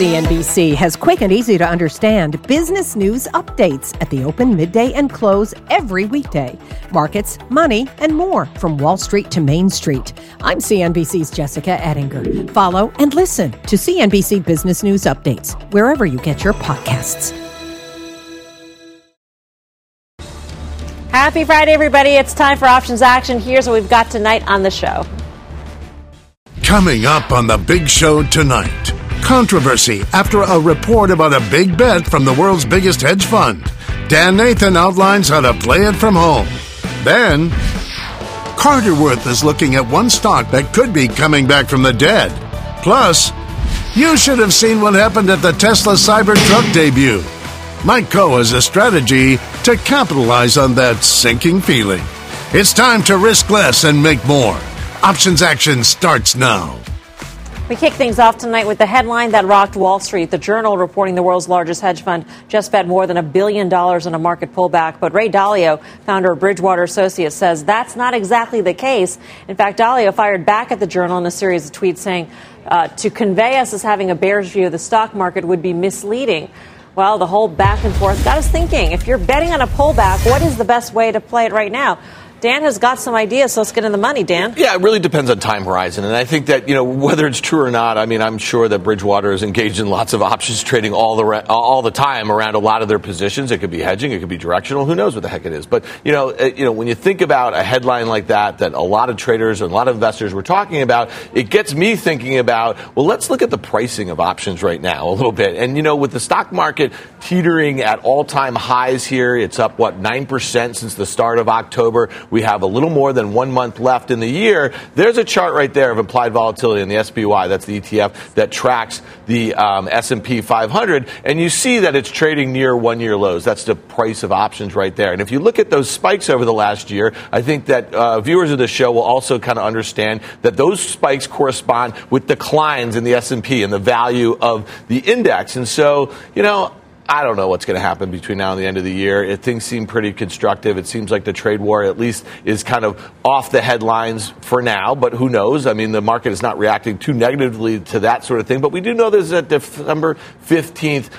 CNBC has quick and easy to understand business news updates at the open, midday, and close every weekday. Markets, money, and more from Wall Street to Main Street. I'm CNBC's Jessica Ettinger. Follow and listen to CNBC Business News Updates wherever you get your podcasts. Happy Friday, everybody. It's time for Options Action. Here's what we've got tonight on the show. Coming up on the big show tonight controversy after a report about a big bet from the world's biggest hedge fund. Dan Nathan outlines how to play it from home. Then, Carter Worth is looking at one stock that could be coming back from the dead. Plus, you should have seen what happened at the Tesla Cybertruck debut. Mike Khouw has a strategy to capitalize on that sinking feeling. It's time to risk less and make more. Options action starts now. We kick things off tonight with the headline that rocked Wall Street. The Journal reporting the world's largest hedge fund just bet more than a billion dollars in a market pullback. But Ray Dalio, founder of Bridgewater Associates, says that's not exactly the case. In fact, Dalio fired back at the Journal in a series of tweets saying uh, to convey us as having a bearish view of the stock market would be misleading. Well, the whole back and forth got us thinking. If you're betting on a pullback, what is the best way to play it right now? Dan has got some ideas, so let's get in the money, Dan. Yeah, it really depends on time horizon. And I think that, you know, whether it's true or not, I mean, I'm sure that Bridgewater is engaged in lots of options trading all the, all the time around a lot of their positions. It could be hedging, it could be directional, who knows what the heck it is. But, you know, uh, you know, when you think about a headline like that, that a lot of traders and a lot of investors were talking about, it gets me thinking about, well, let's look at the pricing of options right now a little bit. And, you know, with the stock market teetering at all time highs here, it's up, what, 9% since the start of October. We have a little more than one month left in the year, there's a chart right there of implied volatility in the SPY. That's the ETF that tracks the um, S&P 500, and you see that it's trading near one-year lows. That's the price of options right there. And if you look at those spikes over the last year, I think that uh, viewers of the show will also kind of understand that those spikes correspond with declines in the S&P and the value of the index. And so, you know, I don't know what's going to happen between now and the end of the year. It, things seem pretty constructive. It seems like the trade war, at least, is kind of off the headlines for now, but who knows? I mean, the market is not reacting too negatively to that sort of thing. But we do know there's a December 15th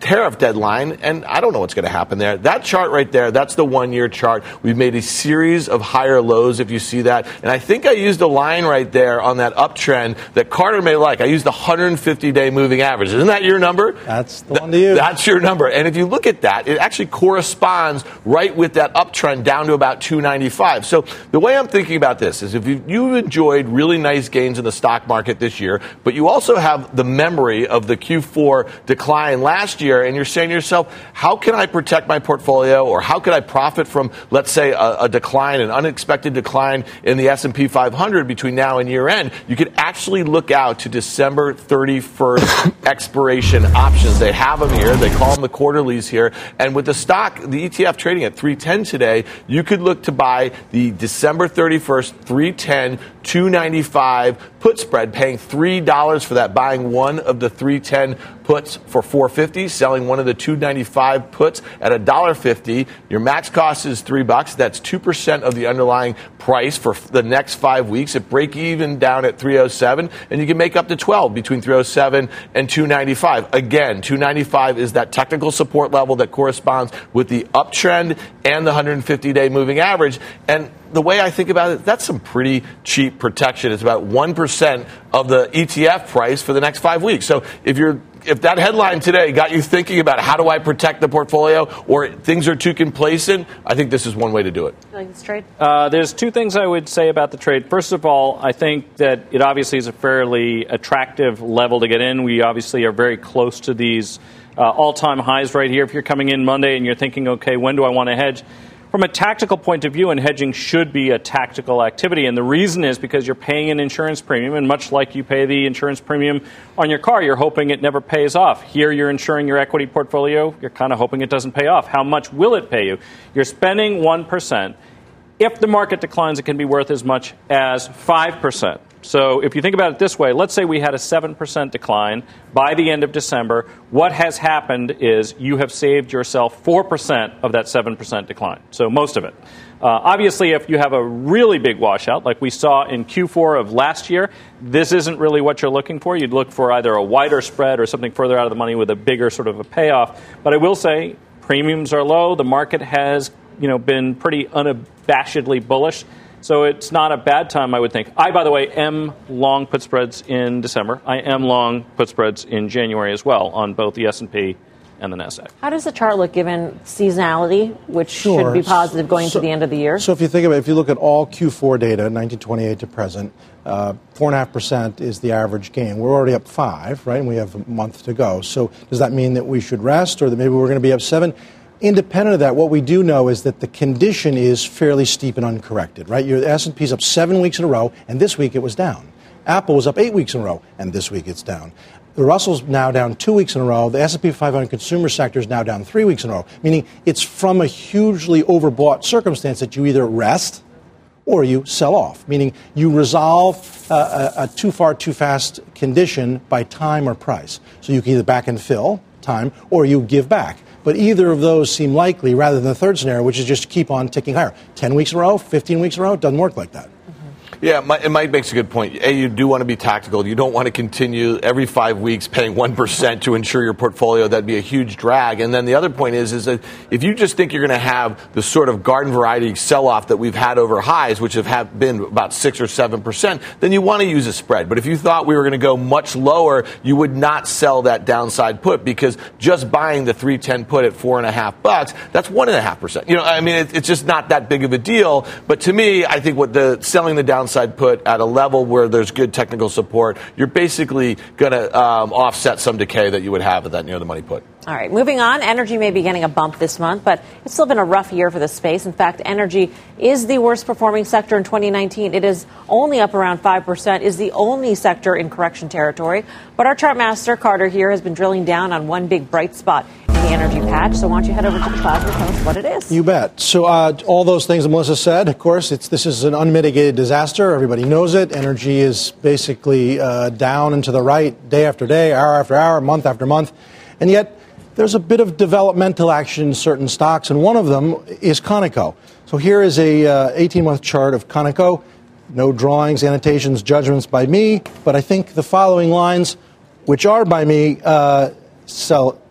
tariff deadline, and I don't know what's going to happen there. That chart right there, that's the one year chart. We've made a series of higher lows, if you see that. And I think I used a line right there on that uptrend that Carter may like. I used the 150 day moving average. Isn't that your number? That's the one to use. That's your number. And if you look at that, it actually corresponds right with that uptrend down to about 295. So the way I'm thinking about this is if you've enjoyed really nice gains in the stock market this year, but you also have the memory of the Q4 decline last year, and you're saying to yourself, how can I protect my portfolio or how could I profit from, let's say, a, a decline, an unexpected decline in the S&P 500 between now and year end, you could actually look out to December 31st expiration options. They have them here. They call them the quarterlies here. And with the stock, the ETF trading at 310 today, you could look to buy the December 31st 310 295 put spread, paying $3 for that, buying one of the 310 puts for 450, selling one of the 295 puts at $1.50. Your max cost is 3 bucks. That's 2% of the underlying price for the next 5 weeks. It break even down at 307 and you can make up to 12 between 307 and 295. Again, 295 is that technical support level that corresponds with the uptrend and the 150-day moving average and the way I think about it, that's some pretty cheap protection. It's about 1% of the ETF price for the next five weeks. So if you're if that headline today got you thinking about how do I protect the portfolio or things are too complacent, I think this is one way to do it. Like this trade? Uh, there's two things I would say about the trade. First of all, I think that it obviously is a fairly attractive level to get in. We obviously are very close to these uh, all time highs right here. If you're coming in Monday and you're thinking, okay, when do I want to hedge? From a tactical point of view, and hedging should be a tactical activity. And the reason is because you're paying an insurance premium, and much like you pay the insurance premium on your car, you're hoping it never pays off. Here, you're insuring your equity portfolio, you're kind of hoping it doesn't pay off. How much will it pay you? You're spending 1%. If the market declines, it can be worth as much as 5%. So if you think about it this way, let's say we had a 7% decline by the end of December. What has happened is you have saved yourself 4% of that 7% decline. So most of it. Uh, obviously, if you have a really big washout, like we saw in Q4 of last year, this isn't really what you're looking for. You'd look for either a wider spread or something further out of the money with a bigger sort of a payoff. But I will say premiums are low. The market has you know, been pretty unabashedly bullish. So it's not a bad time, I would think. I, by the way, am long put spreads in December. I am long put spreads in January as well on both the S&P and the Nasdaq. How does the chart look given seasonality, which sure. should be positive going so, to the end of the year? So if you think about it, if you look at all Q4 data, 1928 to present, uh, four and a half percent is the average gain. We're already up five, right? And we have a month to go. So does that mean that we should rest, or that maybe we're going to be up seven? Independent of that, what we do know is that the condition is fairly steep and uncorrected, right? Your S&P is up seven weeks in a row, and this week it was down. Apple was up eight weeks in a row, and this week it's down. The Russell's now down two weeks in a row. The S&P 500 consumer sector is now down three weeks in a row, meaning it's from a hugely overbought circumstance that you either rest or you sell off, meaning you resolve a, a, too far, too fast condition by time or price. So you can either back and fill time or you give back. But either of those seem likely rather than the third scenario, which is just keep on ticking higher. 10 weeks in a row, 15 weeks in a row, doesn't work like that. Yeah, Mike, Mike makes a good point. A, you do want to be tactical. You don't want to continue every five weeks paying 1% to insure your portfolio. That'd be a huge drag. And then the other point is, is that if you just think you're going to have the sort of garden variety sell off that we've had over highs, which have, have been about 6 or 7%, then you want to use a spread. But if you thought we were going to go much lower, you would not sell that downside put because just buying the 310 put at 4.5 bucks, that's 1.5%. You know, I mean, it, it's just not that big of a deal. But to me, I think what the selling the downside downside put at a level where there's good technical support, you're basically going to um, offset some decay that you would have at that near the money put. All right, moving on. Energy may be getting a bump this month, but it's still been a rough year for the space. In fact, energy is the worst performing sector in 2019. It is only up around 5%, is the only sector in correction territory. But our chart master, Carter, here has been drilling down on one big bright spot the energy patch. So why don't you head over to the plasma and tell us what it is? You bet. So uh, all those things that Melissa said, of course, it's, this is an unmitigated disaster. Everybody knows it. Energy is basically uh, down and to the right day after day, hour after hour, month after month. And yet, there's a bit of developmental action in certain stocks, and one of them is Conoco. So here is a 18 uh, month chart of Conoco. No drawings, annotations, judgments by me, but I think the following lines, which are by me, uh, sell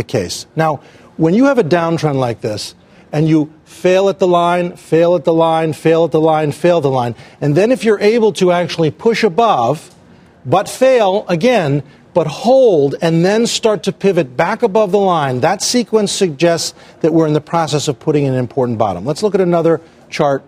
the case. Now, when you have a downtrend like this, and you fail at the line, fail at the line, fail at the line, fail the line, and then if you're able to actually push above, but fail again, but hold and then start to pivot back above the line, that sequence suggests that we're in the process of putting an important bottom. Let's look at another chart.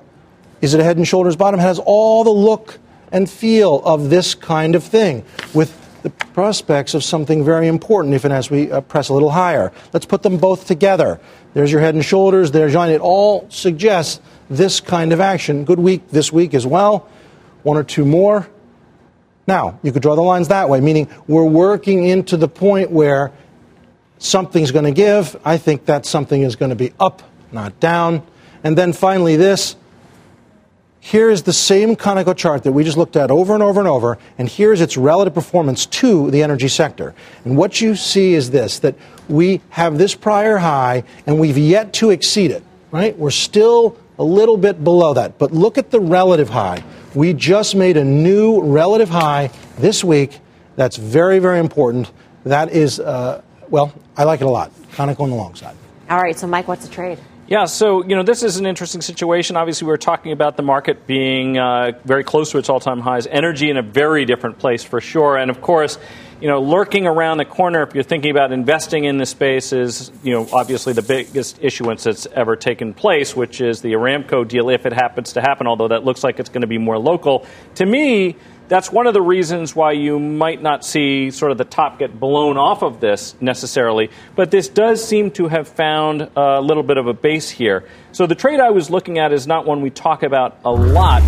Is it a head and shoulders bottom? It has all the look and feel of this kind of thing with the prospects of something very important if and as we uh, press a little higher. Let's put them both together. There's your head and shoulders, there's your, it all suggests this kind of action. Good week this week as well. One or two more. Now, you could draw the lines that way, meaning we're working into the point where something's going to give. I think that something is going to be up, not down. And then finally, this. Here is the same Conoco chart that we just looked at over and over and over, and here's its relative performance to the energy sector. And what you see is this that we have this prior high, and we've yet to exceed it, right? We're still a little bit below that. But look at the relative high. We just made a new relative high this week. That's very, very important. That is, uh, well, I like it a lot. Conoco on the long side. All right, so Mike, what's the trade? Yeah, so you know this is an interesting situation. Obviously, we are talking about the market being uh, very close to its all-time highs, energy in a very different place for sure, and of course, you know, lurking around the corner if you're thinking about investing in the space is, you know, obviously the biggest issuance that's ever taken place, which is the Aramco deal, if it happens to happen, although that looks like it's going to be more local. To me, that's one of the reasons why you might not see sort of the top get blown off of this necessarily. But this does seem to have found a little bit of a base here. So the trade I was looking at is not one we talk about a lot,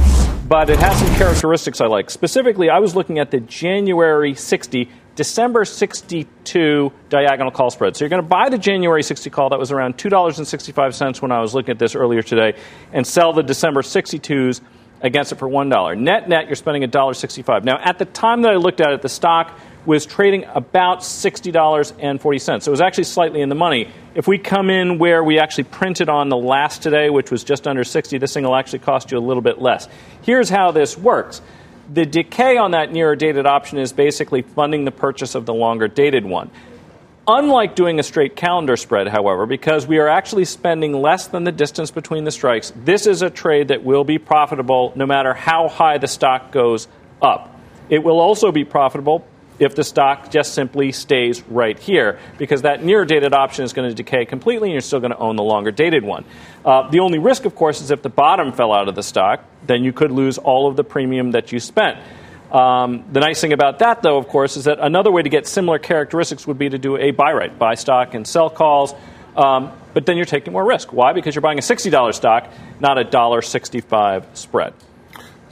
but it has some characteristics I like. Specifically, I was looking at the January 60 December 62 diagonal call spread. So you're going to buy the January 60 call, that was around $2.65 when I was looking at this earlier today, and sell the December 62s against it for $1. Net net, you're spending $1.65. Now, at the time that I looked at it, the stock was trading about $60.40. So it was actually slightly in the money. If we come in where we actually printed on the last today, which was just under 60, this thing will actually cost you a little bit less. Here's how this works. The decay on that nearer dated option is basically funding the purchase of the longer dated one. Unlike doing a straight calendar spread, however, because we are actually spending less than the distance between the strikes, this is a trade that will be profitable no matter how high the stock goes up. It will also be profitable if the stock just simply stays right here, because that nearer dated option is going to decay completely and you're still going to own the longer dated one. Uh, the only risk, of course, is if the bottom fell out of the stock, then you could lose all of the premium that you spent. Um, the nice thing about that, though, of course, is that another way to get similar characteristics would be to do a buy right, buy stock and sell calls. Um, but then you're taking more risk. Why? Because you're buying a $60 stock, not a $1.65 spread.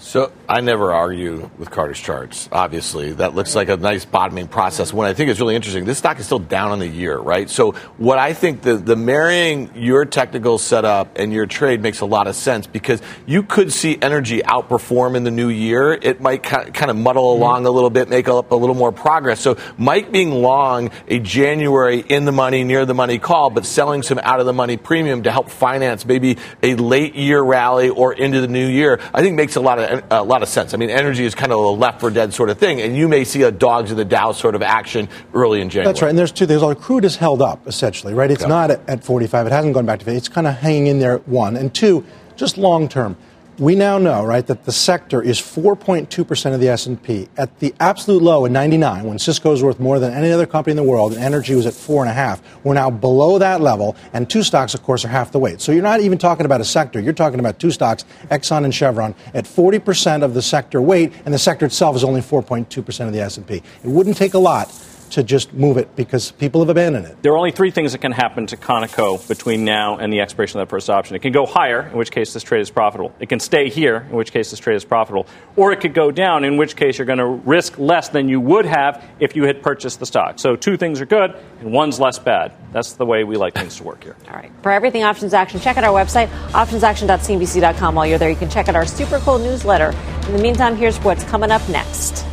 So I never argue with Carter's charts. Obviously, that looks like a nice bottoming process. What I think is really interesting, this stock is still down on the year, right? So what I think the the marrying your technical setup and your trade makes a lot of sense because you could see energy outperform in the new year. It might kind of muddle mm-hmm. along a little bit, make up a little more progress. So Mike being long a January in the money, near the money call, but selling some out of the money premium to help finance maybe a late year rally or into the new year, I think makes a lot of a lot of sense. I mean, energy is kind of a left for dead sort of thing, and you may see a dogs of the Dow sort of action early in January. That's right. And there's two things. Well, crude is held up essentially, right? It's not at, at 45. It hasn't gone back to 50. It's kind of hanging in there. One and two, just long term we now know, right, that the sector is 4.2% of the S&P. At the absolute low in 99, when Cisco was worth more than any other company in the world, and energy was at 4.5, we're now below that level, and two stocks, of course, are half the weight. So you're not even talking about a sector. You're talking about two stocks, Exxon and Chevron, at 40% of the sector weight, and the sector itself is only 4.2% of the S&P. It wouldn't take a lot to just move it because people have abandoned it. There are only three things that can happen to Conoco between now and the expiration of that first option. It can go higher, in which case this trade is profitable. It can stay here, in which case this trade is profitable. Or it could go down, in which case you're going to risk less than you would have if you had purchased the stock. So two things are good, and one's less bad. That's the way we like things to work here. All right. For everything options action, check out our website, optionsaction.cnbc.com. While you're there, you can check out our super cool newsletter. In the meantime, here's what's coming up next.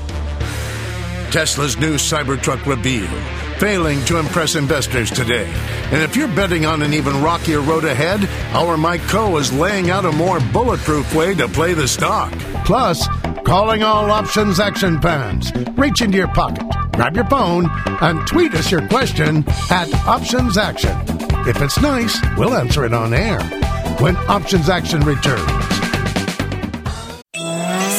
Tesla's new Cybertruck reveal, failing to impress investors today. And if you're betting on an even rockier road ahead, our Mike Khouw is laying out a more bulletproof way to play the stock. Plus, calling all options action fans. Reach into your pocket, grab your phone, and tweet us your question at Options Action. If it's nice, we'll answer it on air when Options Action returns.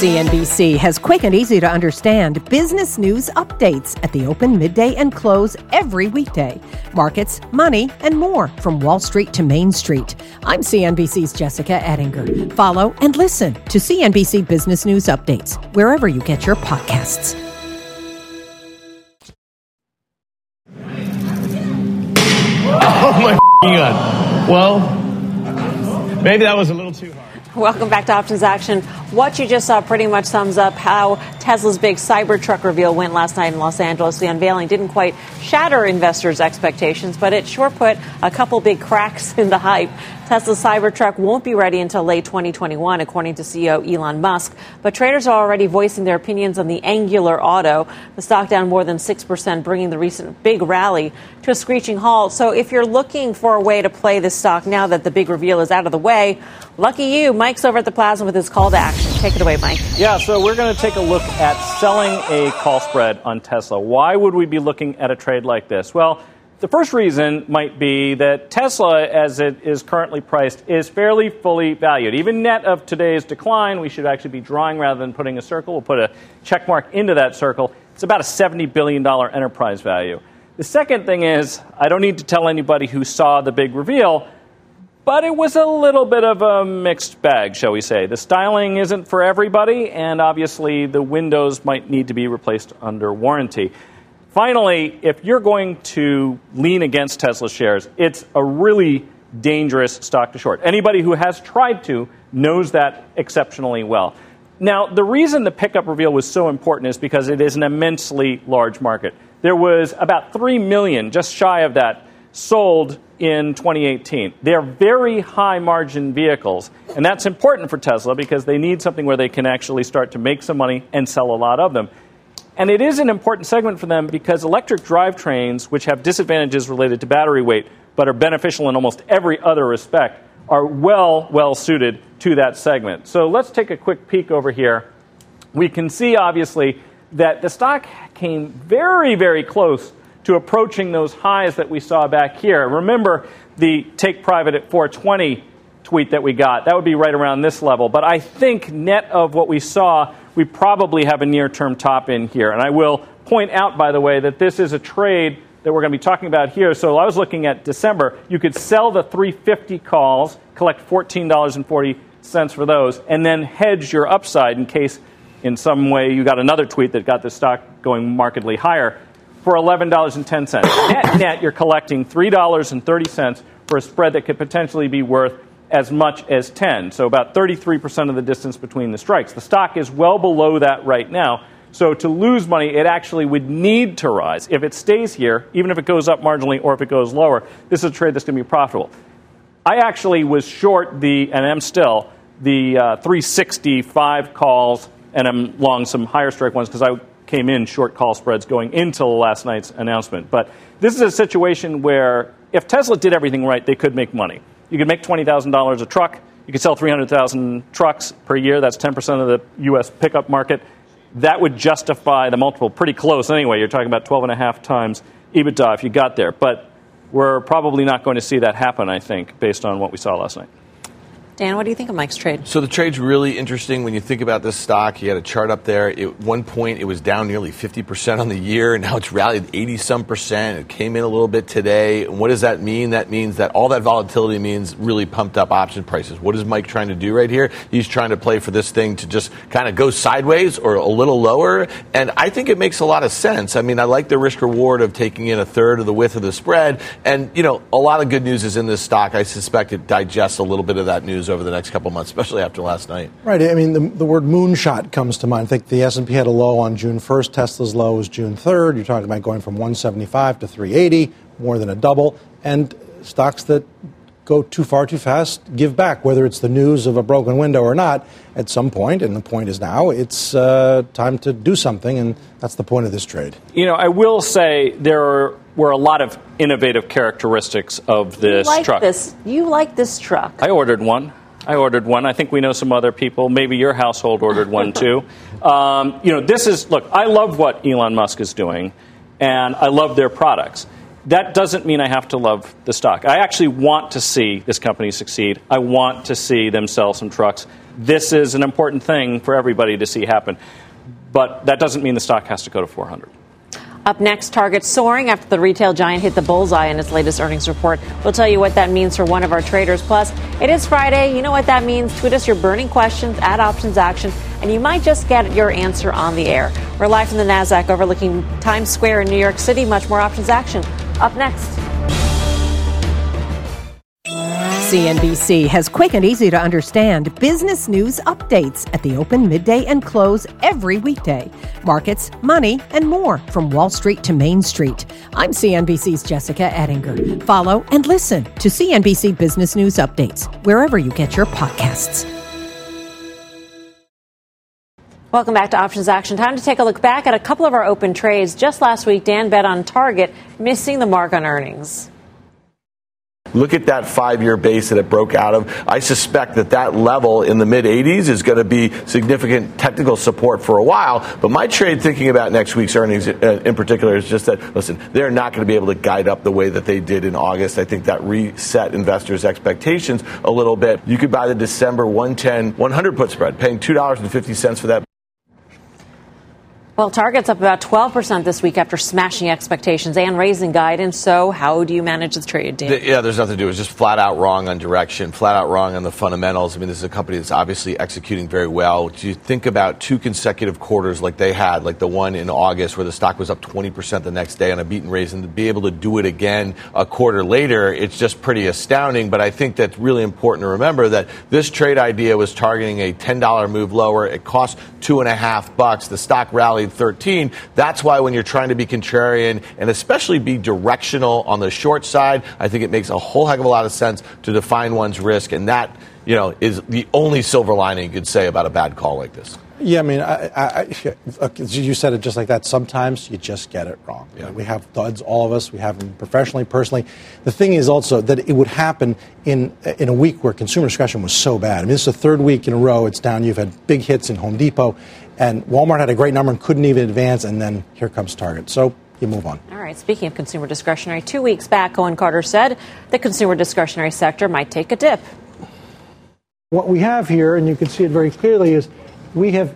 CNBC has quick and easy to understand business news updates at the open, midday, and close every weekday. Markets, money, and more from Wall Street to Main Street. I'm CNBC's Jessica Ettinger. Follow and listen to CNBC Business News Updates wherever you get your podcasts. Oh my God. Well, maybe that was a little too hard. Welcome back to Options Action. What you just saw pretty much sums up how Tesla's big Cybertruck reveal went last night in Los Angeles. The unveiling didn't quite shatter investors' expectations, but it sure put a couple big cracks in the hype. Tesla's Cybertruck won't be ready until late 2021, according to CEO Elon Musk. But traders are already voicing their opinions on the Angular Auto. The stock down more than 6%, bringing the recent big rally to a screeching halt. So if you're looking for a way to play this stock now that the big reveal is out of the way, lucky you. Mike's over at the Plaza with his call to action. Take it away, Mike. Yeah, so we're going to take a look at selling a call spread on Tesla. Why would we be looking at a trade like this? Well, the first reason might be that Tesla, as it is currently priced, is fairly fully valued. Even net of today's decline, we should actually be drawing rather than putting a circle. We'll put a check mark into that circle. It's about a $70 billion enterprise value. The second thing is, I don't need to tell anybody who saw the big reveal, but it was a little bit of a mixed bag, shall we say. The styling isn't for everybody, and obviously the windows might need to be replaced under warranty. Finally, if you're going to lean against Tesla shares, it's a really dangerous stock to short. Anybody who has tried to knows that exceptionally well. Now, the reason the pickup reveal was so important is because it is an immensely large market. There was about 3 million, just shy of that, sold in 2018. They're very high margin vehicles, and that's important for Tesla because they need something where they can actually start to make some money and sell a lot of them. And it is an important segment for them because electric drivetrains, which have disadvantages related to battery weight but are beneficial in almost every other respect, are well, well suited to that segment. So let's take a quick peek over here. We can see, obviously, that the stock came very, very close to approaching those highs that we saw back here. Remember the take private at 420 tweet that we got. That would be right around this level. But I think net of what we saw, we probably have a near term top in here. And I will point out, by the way, that this is a trade that we're going to be talking about here. So I was looking at December. You could sell the 350 calls, collect $14.40 for those, and then hedge your upside in case in some way you got another tweet that got the stock going markedly higher for $11.10. net net, you're collecting $3.30 for a spread that could potentially be worth as much as 10. So about 33% of the distance between the strikes. The stock is well below that right now. So to lose money, it actually would need to rise. If it stays here, even if it goes up marginally or if it goes lower, this is a trade that's going to be profitable. I actually was short the, and am still, the uh, 365 calls, and I'm long some higher strike ones because I came in short call spreads going into last night's announcement. But this is a situation where if Tesla did everything right, they could make money. You could make $20,000 a truck. You could sell 300,000 trucks per year. That's 10% of the U.S. pickup market. That would justify the multiple pretty close anyway. You're talking about 12 and a half times EBITDA if you got there. But we're probably not going to see that happen, I think, based on what we saw last night. Dan, what do you think of Mike's trade? So the trade's really interesting when you think about this stock. You had a chart up there. At one point, it was down nearly 50% on the year, and now it's rallied 80 some percent. It came in a little bit today. And what does that mean? That means that all that volatility means really pumped up option prices. What is Mike trying to do right here? He's trying to play for this thing to just kind of go sideways or a little lower. And I think it makes a lot of sense. I mean, I like the risk reward of taking in a third of the width of the spread. And, you know, a lot of good news is in this stock. I suspect it digests a little bit of that news over the next couple months, especially after last night. Right. I mean, the, the word moonshot comes to mind. I think the S&P had a low on June 1st. Tesla's low was June 3rd. You're talking about going from 175 to 380, more than a double. And stocks that go too far too fast give back, whether it's the news of a broken window or not, at some point, and the point is now, it's uh, time to do something, and that's the point of this trade. You know, I will say there are, were a lot of innovative characteristics of this you like truck. This. You like this truck. I ordered one. I ordered one. I think we know some other people. Maybe your household ordered one too. Um, you know, this is look. I love what Elon Musk is doing, and I love their products. That doesn't mean I have to love the stock. I actually want to see this company succeed. I want to see them sell some trucks. This is an important thing for everybody to see happen. But that doesn't mean the stock has to go to 400. Up next, Target soaring after the retail giant hit the bullseye in its latest earnings report. We'll tell you what that means for one of our traders. Plus, it is Friday. You know what that means. Tweet us your burning questions at Options Action, and you might just get your answer on the air. We're live from the NASDAQ overlooking Times Square in New York City. Much more Options Action up next. CNBC has quick and easy to understand business news updates at the open, midday, and close every weekday. Markets, money, and more from Wall Street to Main Street. I'm CNBC's Jessica Ettinger. Follow and listen to CNBC Business News Updates wherever you get your podcasts. Welcome back to Options Action. Time to take a look back at a couple of our open trades. Just last week, Dan bet on Target missing the mark on earnings. Look at that five year base that it broke out of. I suspect that that level in the mid 80s is going to be significant technical support for a while. But my trade thinking about next week's earnings uh, in particular is just that, listen, they're not going to be able to guide up the way that they did in August. I think that reset investors' expectations a little bit. You could buy the December 110 100 put spread, paying $2.50 for that. Well, Target's up about 12% this week after smashing expectations and raising guidance. So, how do you manage the trade? Yeah, there's nothing to do. It's just flat out wrong on direction, flat out wrong on the fundamentals. I mean, this is a company that's obviously executing very well. Do you think about two consecutive quarters like they had, like the one in August where the stock was up 20% the next day on a beat and raise, and to be able to do it again a quarter later, it's just pretty astounding. But I think that's really important to remember that this trade idea was targeting a $10 move lower. It cost two and a half bucks. The stock rallied 13. That's why when you're trying to be contrarian and especially be directional on the short side, I think it makes a whole heck of a lot of sense to define one's risk. And that, you know, is the only silver lining you could say about a bad call like this. Yeah, I mean, I, I, I, you said it just like that. Sometimes you just get it wrong. Yeah. We have duds, all of us. We have them professionally, personally. The thing is also that it would happen in in a week where consumer discretion was so bad. I mean, this is the third week in a row it's down. You've had big hits in Home Depot, and Walmart had a great number and couldn't even advance, and then here comes Target. So you move on. All right. Speaking of consumer discretionary, two weeks back, Cohen Carter said the consumer discretionary sector might take a dip. What we have here, and you can see it very clearly, is we have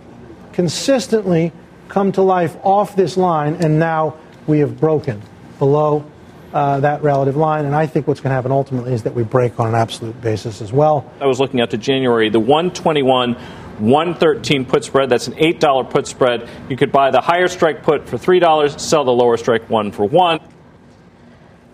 consistently come to life off this line, and now we have broken below uh, that relative line. And I think what's going to happen ultimately is that we break on an absolute basis as well. I was looking out to January, the 121. 113 put spread. That's an $8 put spread. You could buy the higher strike put for $3, sell the lower strike one for one.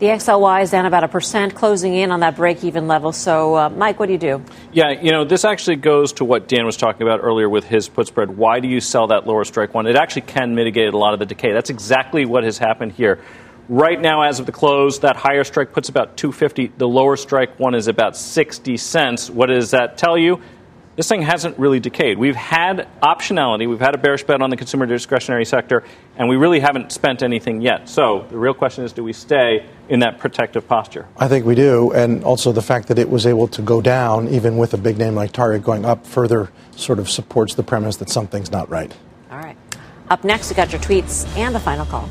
The XLY is down about a percent, closing in on that break even level. So, uh, Mike, what do you do? Yeah, you know, this actually goes to what Dan was talking about earlier with his put spread. Why do you sell that lower strike one? It actually can mitigate a lot of the decay. That's exactly what has happened here. Right now, as of the close, that higher strike puts about 250. The lower strike one is about 60 cents. What does that tell you? This thing hasn't really decayed. We've had optionality, we've had a bearish bet on the consumer discretionary sector, and we really haven't spent anything yet. So the real question is do we stay in that protective posture? I think we do, and also the fact that it was able to go down, even with a big name like Target going up further, sort of supports the premise that something's not right. All right. Up next, we got your tweets and the final call.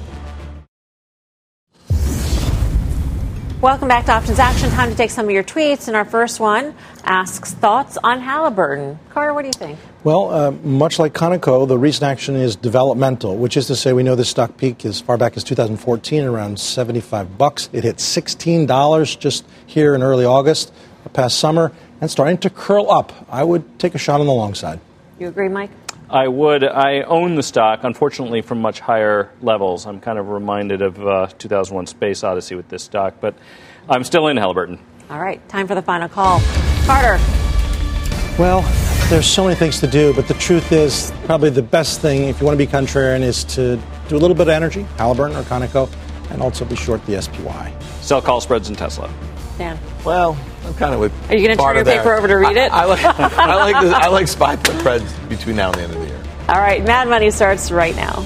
Welcome back to Options Action. Time to take some of your tweets. And our first one asks thoughts on Halliburton. Carter, what do you think? Well, uh, much like Conoco, the recent action is developmental, which is to say we know the stock peak as far back as 2014, around 75 bucks. It hit $16 just here in early August, past summer, and starting to curl up. I would take a shot on the long side. You agree, Mike? I would. I own the stock, unfortunately, from much higher levels. I'm kind of reminded of uh, 2001 Space Odyssey with this stock, but I'm still in Halliburton. All right, time for the final call. Carter. Well, there's so many things to do, but the truth is, probably the best thing, if you want to be contrarian, is to do a little bit of energy, Halliburton or Conoco, and also be short the SPY. Sell call spreads in Tesla. Well, I'm kind of with. Are you going to turn your paper over to read it? I, I like I like the, I like spy spreads between now and the end of the year. All right, Mad Money starts right now.